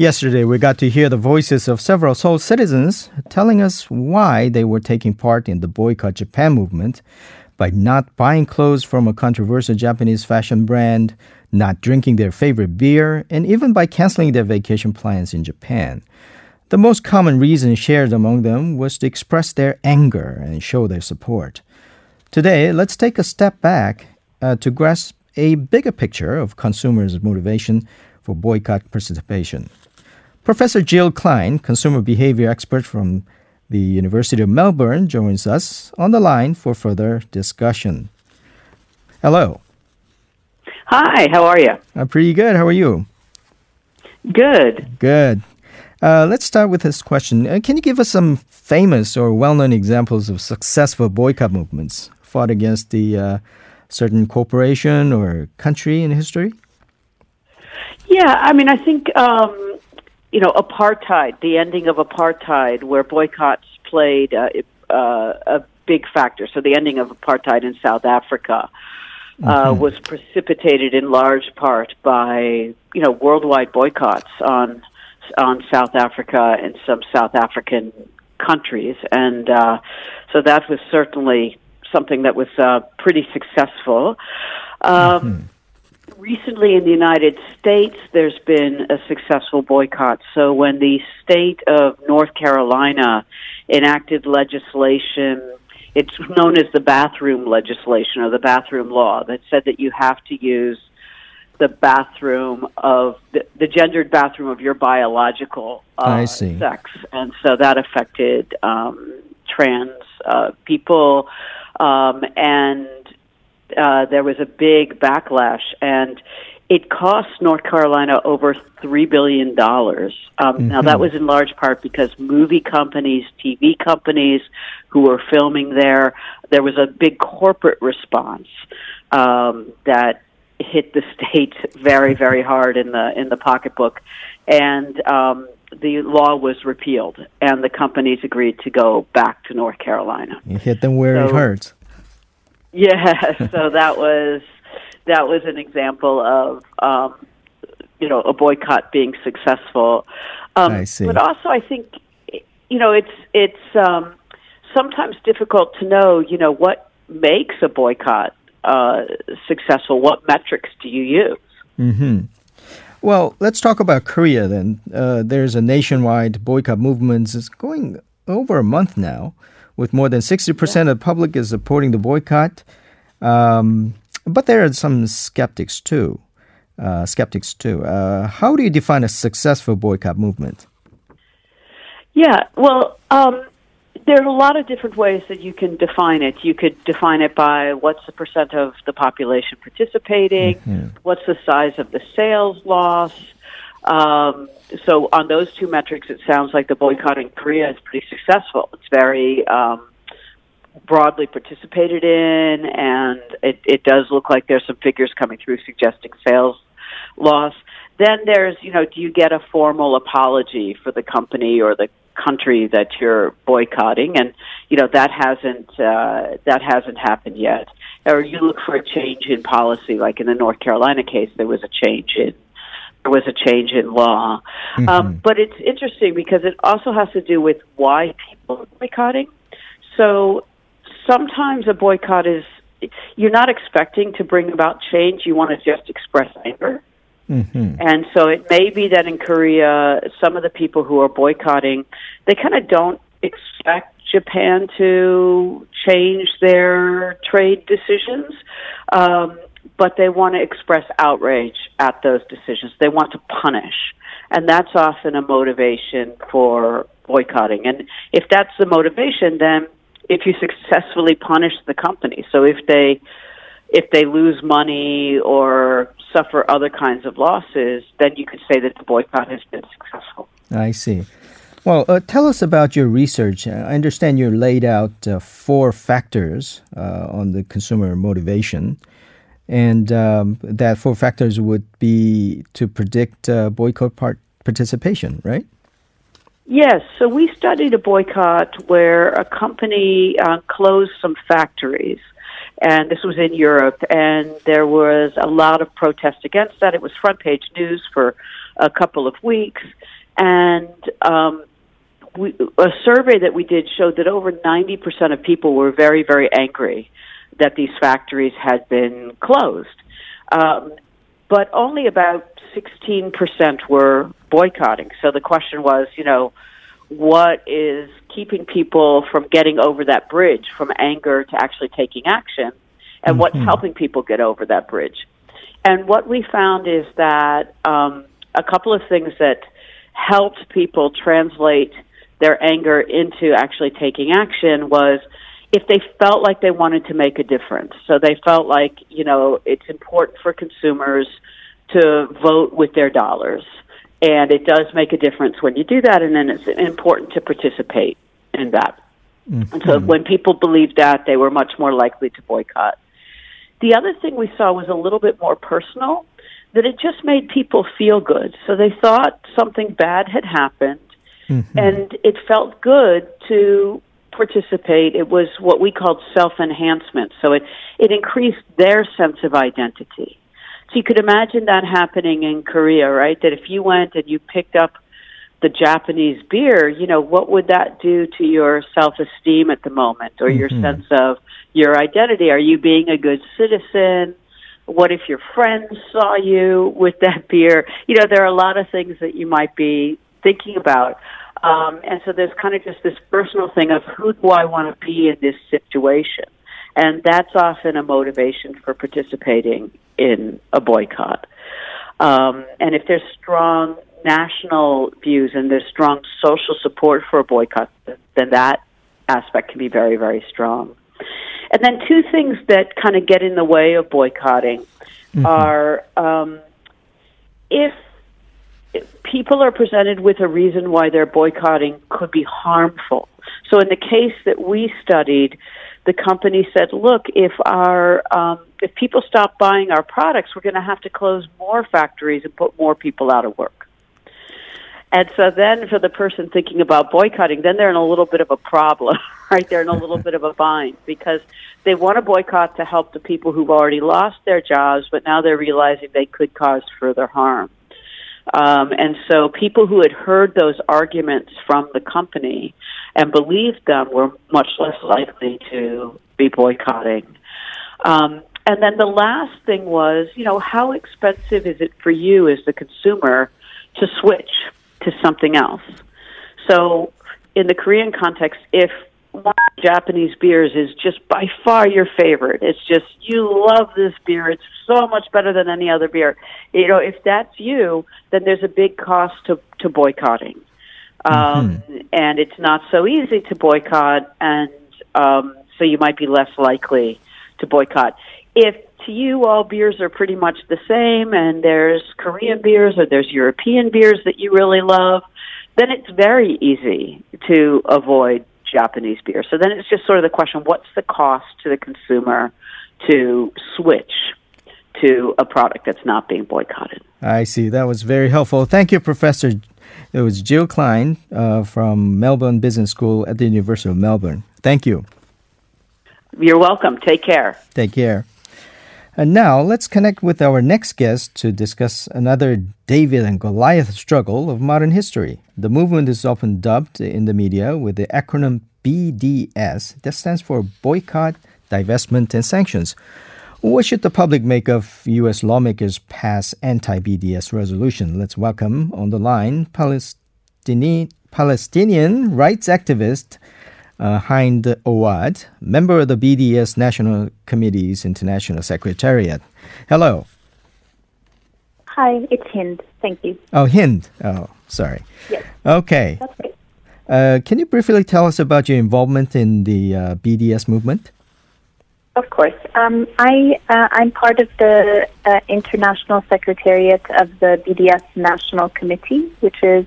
Yesterday, we got to hear the voices of several Seoul citizens telling us why they were taking part in the Boycott Japan movement by not buying clothes from a controversial Japanese fashion brand, not drinking their favorite beer, and even by canceling their vacation plans in Japan. The most common reason shared among them was to express their anger and show their support. Today, let's take a step back uh, to grasp a bigger picture of consumers' motivation for boycott participation. Professor Jill Klein, consumer behavior expert from the University of Melbourne, joins us on the line for further discussion. Hello. Hi, how are you? I'm pretty good. How are you? Good. Good. Uh, let's start with this question. Uh, can you give us some famous or well known examples of successful boycott movements fought against the uh, certain corporation or country in history? Yeah, I mean, I think um, you know, apartheid, the ending of apartheid, where boycotts played uh, uh, a big factor. So the ending of apartheid in South Africa uh, mm-hmm. was precipitated in large part by you know worldwide boycotts on on South Africa and some South African countries, and uh, so that was certainly something that was uh, pretty successful. Um, mm-hmm recently in the United States, there's been a successful boycott. So when the state of North Carolina enacted legislation, it's known as the bathroom legislation or the bathroom law that said that you have to use the bathroom of the, the gendered bathroom of your biological uh, sex, and so that affected um, trans uh, people. Um, and uh, there was a big backlash, and it cost North Carolina over three billion dollars. Um, mm-hmm. Now that was in large part because movie companies, TV companies who were filming there, there was a big corporate response um, that hit the state very, very hard in the in the pocketbook, and um, the law was repealed, and the companies agreed to go back to North Carolina. You hit them where so, it hurts. Yeah, so that was that was an example of um, you know a boycott being successful. Um, I see. But also, I think you know it's it's um, sometimes difficult to know you know what makes a boycott uh, successful. What metrics do you use? Mm-hmm. Well, let's talk about Korea then. Uh, there's a nationwide boycott movement. It's going over a month now with more than 60% yeah. of the public is supporting the boycott. Um, but there are some skeptics too. Uh, skeptics too. Uh, how do you define a successful boycott movement? Yeah, well, um, there are a lot of different ways that you can define it. You could define it by what's the percent of the population participating, mm-hmm. what's the size of the sales loss, um, so on those two metrics, it sounds like the boycott in Korea is pretty successful. It's very um, broadly participated in, and it, it does look like there's some figures coming through suggesting sales loss. Then there's, you know, do you get a formal apology for the company or the country that you're boycotting? And you know that hasn't uh, that hasn't happened yet. Or you look for a change in policy, like in the North Carolina case, there was a change in there was a change in law. Mm-hmm. Um, but it's interesting because it also has to do with why people are boycotting. So sometimes a boycott is you're not expecting to bring about change. You want to just express anger. Mm-hmm. And so it may be that in Korea, some of the people who are boycotting, they kind of don't expect Japan to change their trade decisions. Um, but they want to express outrage at those decisions. They want to punish. And that's often a motivation for boycotting. And if that's the motivation, then if you successfully punish the company, so if they if they lose money or suffer other kinds of losses, then you could say that the boycott has been successful. I see. Well, uh, tell us about your research. I understand you laid out uh, four factors uh, on the consumer motivation. And um, that four factors would be to predict uh, boycott part participation, right? Yes. So we studied a boycott where a company uh, closed some factories. And this was in Europe, and there was a lot of protest against that. It was front page news for a couple of weeks, and um, we, a survey that we did showed that over 90% of people were very, very angry that these factories had been closed. Um, but only about 16% were boycotting. So the question was, you know, what is keeping people from getting over that bridge from anger to actually taking action? And mm-hmm. what's helping people get over that bridge? And what we found is that um, a couple of things that helped people translate their anger into actually taking action was if they felt like they wanted to make a difference. So they felt like, you know, it's important for consumers to vote with their dollars. And it does make a difference when you do that, and then it's important to participate in that. Mm-hmm. And so when people believed that, they were much more likely to boycott. The other thing we saw was a little bit more personal, that it just made people feel good. So they thought something bad had happened, mm-hmm. and it felt good to participate. It was what we called self enhancement. So it, it increased their sense of identity. So you could imagine that happening in Korea, right? That if you went and you picked up the Japanese beer, you know, what would that do to your self esteem at the moment or mm-hmm. your sense of your identity? Are you being a good citizen? What if your friends saw you with that beer? You know, there are a lot of things that you might be thinking about. Um, and so there's kind of just this personal thing of who do I want to be in this situation? And that's often a motivation for participating in a boycott. Um, and if there's strong national views and there's strong social support for a boycott, then that aspect can be very, very strong. And then two things that kind of get in the way of boycotting mm-hmm. are um, if people are presented with a reason why their boycotting could be harmful. So in the case that we studied, the company said, "Look, if our um, if people stop buying our products, we're going to have to close more factories and put more people out of work." And so then, for the person thinking about boycotting, then they're in a little bit of a problem, right? They're in a little bit of a bind because they want to boycott to help the people who've already lost their jobs, but now they're realizing they could cause further harm. Um, and so people who had heard those arguments from the company and believed them were much less likely to be boycotting. Um, and then the last thing was, you know, how expensive is it for you as the consumer to switch to something else? So in the Korean context, if one Japanese beers is just by far your favorite. It's just you love this beer. It's so much better than any other beer. You know, if that's you, then there's a big cost to to boycotting, um, mm-hmm. and it's not so easy to boycott, and um, so you might be less likely to boycott. If to you all beers are pretty much the same, and there's Korean beers or there's European beers that you really love, then it's very easy to avoid Japanese beer. So then it's just sort of the question what's the cost to the consumer to switch to a product that's not being boycotted? I see. That was very helpful. Thank you, Professor. It was Jill Klein uh, from Melbourne Business School at the University of Melbourne. Thank you. You're welcome. Take care. Take care. And now let's connect with our next guest to discuss another David and Goliath struggle of modern history. The movement is often dubbed in the media with the acronym BDS, that stands for Boycott, Divestment, and Sanctions. What should the public make of U.S. lawmakers' pass anti BDS resolution? Let's welcome on the line Palestinian, Palestinian rights activist uh, Hind Awwad, member of the BDS National Committee's International Secretariat. Hello. Hi, it's Hind. Thank you. Oh, Hind. Oh, sorry. Yes. Okay. That's great. Uh, can you briefly tell us about your involvement in the uh, BDS movement? Of course. Um, I, uh, I'm part of the uh, International Secretariat of the BDS National Committee, which is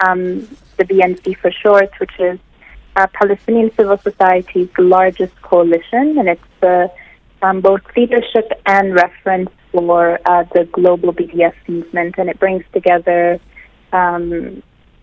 um, the BNC for short, which is uh, Palestinian civil society's largest coalition, and it's uh, um, both leadership and reference for uh, the global BDS movement, and it brings together, um,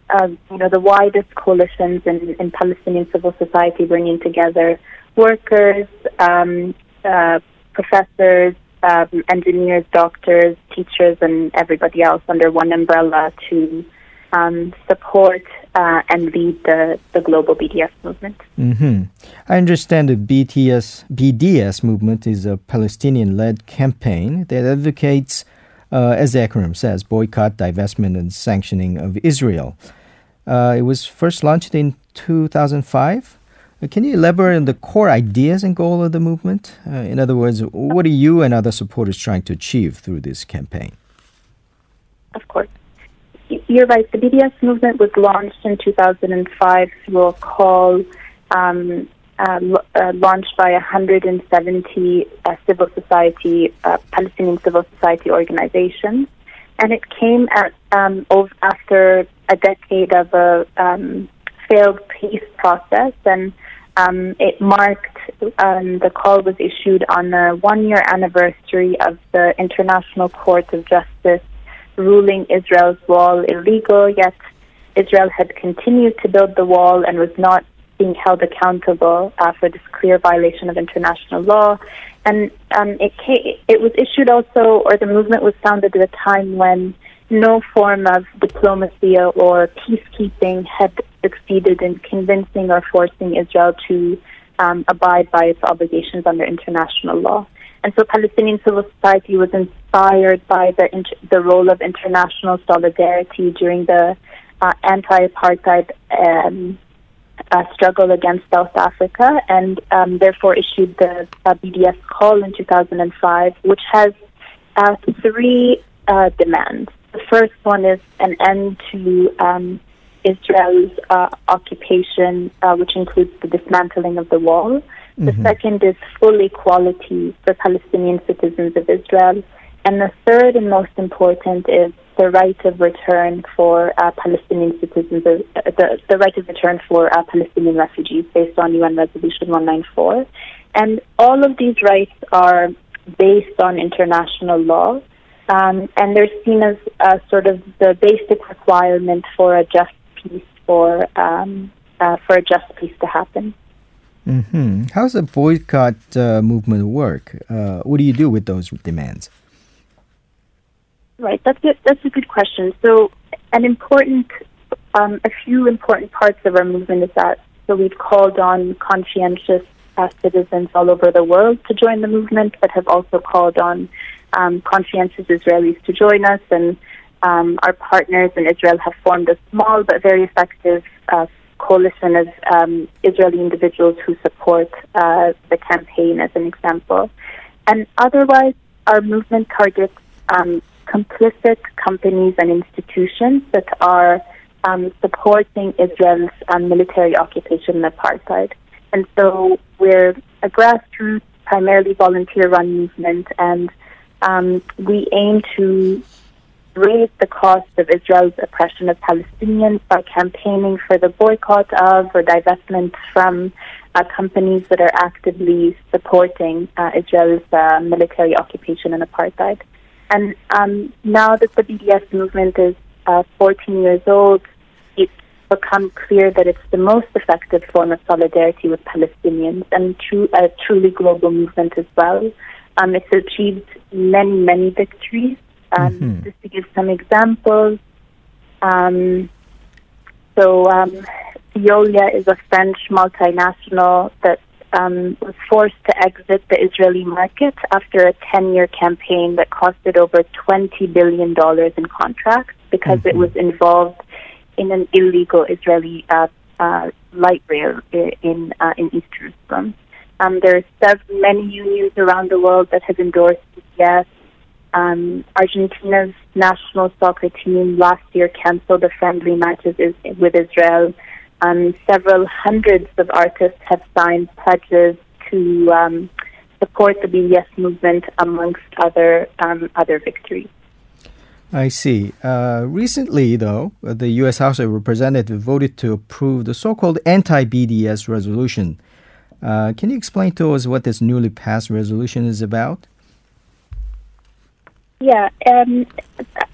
uh, you know, the widest coalitions in, in, Palestinian civil society, bringing together workers, um, uh, professors, um, engineers, doctors, teachers, and everybody else under one umbrella to um, support uh, and lead the, the global BDS movement. Mm-hmm. I understand the BTS, BDS movement is a Palestinian led campaign that advocates, uh, as the acronym says, boycott, divestment, and sanctioning of Israel. Uh, it was first launched in 2005. Uh, can you elaborate on the core ideas and goal of the movement? Uh, in other words, what are you and other supporters trying to achieve through this campaign? Of course. You're right. The BDS movement was launched in 2005 through a call um, uh, uh, launched by 170 uh, civil society, uh, Palestinian civil society organizations. And it came at, um, after a decade of a um, failed peace process. And um, it marked, um, the call was issued on the one year anniversary of the International Court of Justice ruling Israel's wall illegal, yet Israel had continued to build the wall and was not being held accountable uh, for this clear violation of international law. And um, it, came, it was issued also, or the movement was founded at a time when no form of diplomacy or peacekeeping had succeeded in convincing or forcing Israel to um, abide by its obligations under international law. And so Palestinian civil society was inspired by the, the role of international solidarity during the uh, anti-apartheid um, uh, struggle against South Africa, and um, therefore issued the uh, BDS call in 2005, which has uh, three uh, demands. The first one is an end to um, Israel's uh, occupation, which includes the dismantling of the wall. The mm-hmm. second is full equality for Palestinian citizens of Israel. And the third and most important is the right of return for uh, Palestinian citizens, uh, the, the right of return for uh, Palestinian refugees based on UN Resolution 194. And all of these rights are based on international law. Um, and they're seen as sort of the basic requirement for a just peace, for, um, uh, for a just peace to happen. Mm-hmm. How does the boycott uh, movement work? Uh, what do you do with those demands? Right, that's a, that's a good question. So, an important, um, a few important parts of our movement is that so we've called on conscientious uh, citizens all over the world to join the movement, but have also called on um, conscientious Israelis to join us. And um, our partners in Israel have formed a small but very effective uh, coalition of um, Israeli individuals who support uh, the campaign, as an example. And otherwise, our movement targets um, complicit companies and institutions that are um, supporting Israel's um, military occupation and apartheid. And so we're a grassroots, primarily volunteer run movement, and um, we aim to raise the cost of Israel's oppression of Palestinians by campaigning for the boycott of or divestment from uh, companies that are actively supporting uh, Israel's uh, military occupation and apartheid. And um, now that the BDS movement is uh, 14 years old, it's become clear that it's the most effective form of solidarity with Palestinians and true, a truly global movement as well. Um, it's achieved many, many victories. Um, mm-hmm. Just to give some examples, um, so um, Veolia is a French multinational that um, was forced to exit the Israeli market after a 10 year campaign that costed over $20 billion in contracts because mm-hmm. it was involved in an illegal Israeli uh, uh, light rail in, uh, in East Jerusalem. Um, there are several, many unions around the world that have endorsed BDS. Um, Argentina's national soccer team last year canceled the friendly matches with Israel. Um, several hundreds of artists have signed pledges to um, support the BDS movement, amongst other um, other victories. I see. Uh, recently, though, the U.S. House of Representatives voted to approve the so-called anti-BDS resolution. Uh, can you explain to us what this newly passed resolution is about? Yeah, um,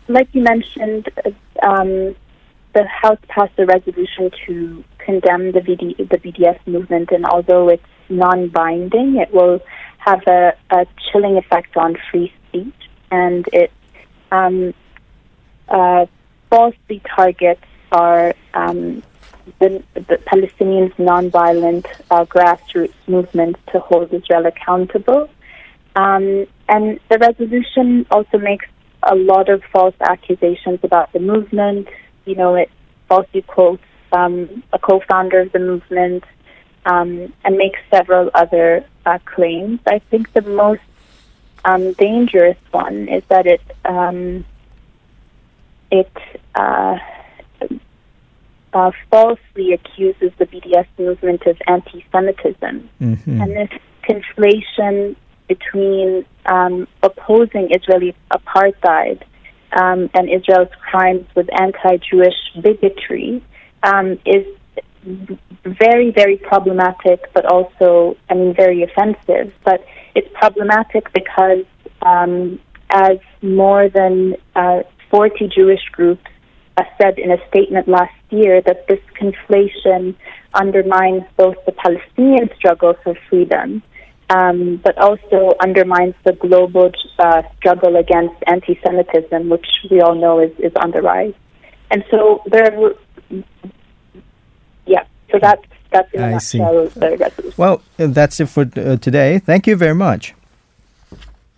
like you mentioned, um, the House passed a resolution to condemn the, VD, the BDS movement, and although it's non-binding, it will have a, a chilling effect on free speech, and it um, uh, falsely targets our um, the, the Palestinians' nonviolent uh, grassroots movement to hold Israel accountable. Um, and the resolution also makes a lot of false accusations about the movement. You know, it falsely quotes um, a co-founder of the movement um, and makes several other uh, claims. I think the most um, dangerous one is that it um, it uh, uh, falsely accuses the BDS movement of anti-Semitism, mm-hmm. and this conflation between um, opposing Israeli apartheid um, and Israel's crimes with anti-Jewish bigotry um, is very, very problematic, but also, I mean, very offensive. But it's problematic because um, as more than uh, 40 Jewish groups uh, said in a statement last year that this conflation undermines both the Palestinian struggle for freedom, um, but also undermines the global uh, struggle against anti-Semitism, which we all know is, is on the rise. And so there, yeah. So that's that's in nutshell the. Well, that's it for uh, today. Thank you very much.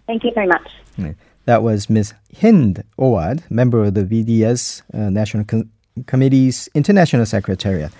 Thank you very much. That was Ms. Hind Awwad, member of the VDS uh, National Com- Committee's International Secretariat.